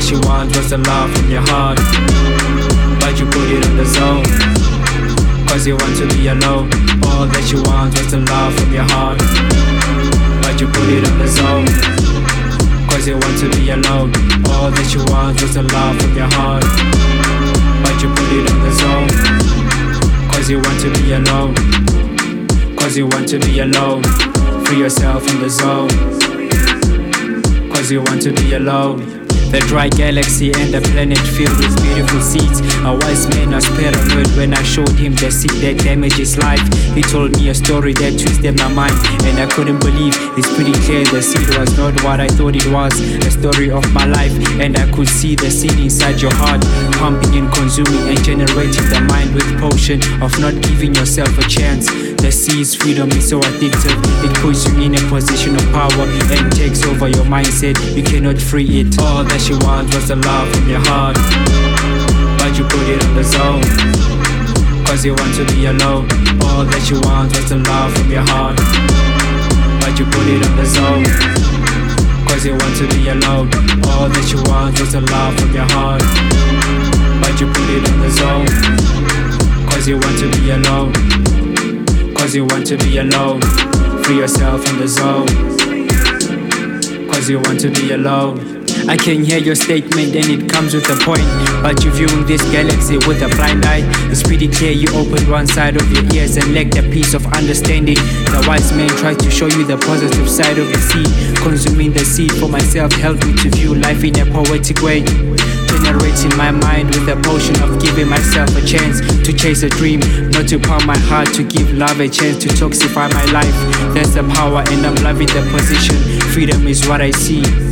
she wants was the love from your heart. But you put it on the zone. Cause you want to be alone. All that you want was the love from your heart. But you put it on the zone. Cause you want to be alone. All that you want was the love from your heart. But you put it on the zone. Cause you want to be alone. Cause you want to be alone. Free yourself from the zone. Cause you want to be alone. The dry galaxy and the planet filled with beautiful seeds. A wise man was paranoid when I showed him the seed that damages life. He told me a story that twisted my mind, and I couldn't believe. It's pretty clear the seed was not what I thought it was. A story of my life, and I could see the seed inside your heart, pumping and consuming and generating the mind with potion of not giving yourself a chance. The seed's freedom is so addictive, it puts you in a position of power and takes over your mindset. You cannot free it. All that she wants was the love from your heart. But you put it on the zone. Cause you want to be alone. All that you want was the love from your heart. But you put it on the zone. Cause you want to be alone. All that you want was the love from your heart. But you put it on the zone. Cause you want to be alone. Cause you want to be alone. Free yourself from the zone. Cause you want to be alone. I can hear your statement and it comes with a point. But you're viewing this galaxy with a blind eye. It's pretty clear you opened one side of your ears and lacked a piece of understanding. The wise man tried to show you the positive side of the seed. Consuming the seed for myself helped me to view life in a poetic way generating my mind with a potion of giving myself a chance to chase a dream, not to pound my heart to give love a chance to toxify my life. That's the power, and I'm loving the position. Freedom is what I see.